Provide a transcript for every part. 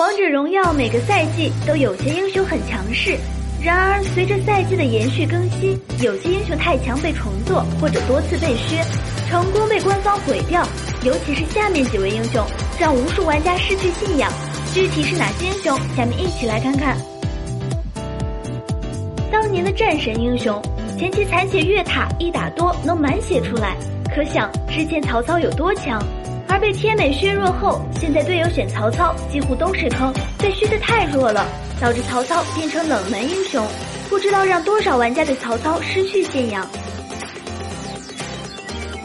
王者荣耀每个赛季都有些英雄很强势，然而随着赛季的延续更新，有些英雄太强被重做或者多次被削，成功被官方毁掉。尤其是下面几位英雄，让无数玩家失去信仰。具体是哪些英雄？下面一起来看看。当年的战神英雄，前期残血越塔一打多能满血出来，可想之前曹操有多强。而被天美削弱后，现在队友选曹操几乎都是坑，被削的太弱了，导致曹操变成冷门英雄，不知道让多少玩家对曹操失去信仰。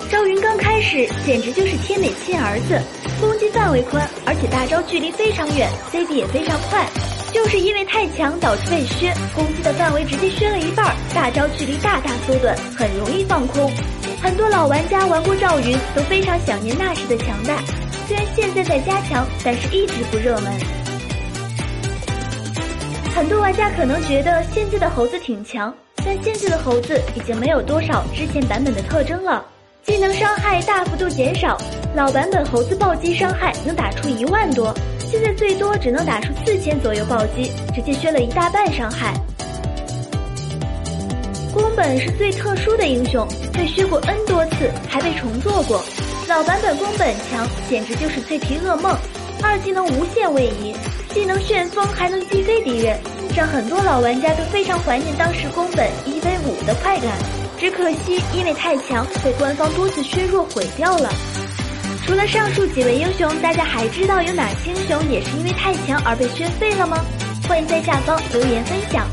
赵云刚开始简直就是天美亲儿子，攻击范围宽，而且大招距离非常远，CD 也非常快，就是因为太强导致被削，攻击的范围直接削了一半，大招距离大大缩短，很容易放空。很多老玩家玩过赵云，都非常想念那时的强大。虽然现在在加强，但是一直不热门。很多玩家可能觉得现在的猴子挺强，但现在的猴子已经没有多少之前版本的特征了，技能伤害大幅度减少。老版本猴子暴击伤害能打出一万多，现在最多只能打出四千左右暴击，直接削了一大半伤害。本是最特殊的英雄，被削过 N 多次，还被重做过。老版本宫本强，简直就是脆皮噩梦。二技能无限位移，技能旋风还能击飞敌人，让很多老玩家都非常怀念当时宫本一 v 五的快感。只可惜因为太强，被官方多次削弱毁掉了。除了上述几位英雄，大家还知道有哪些英雄也是因为太强而被削废了吗？欢迎在下方留言分享。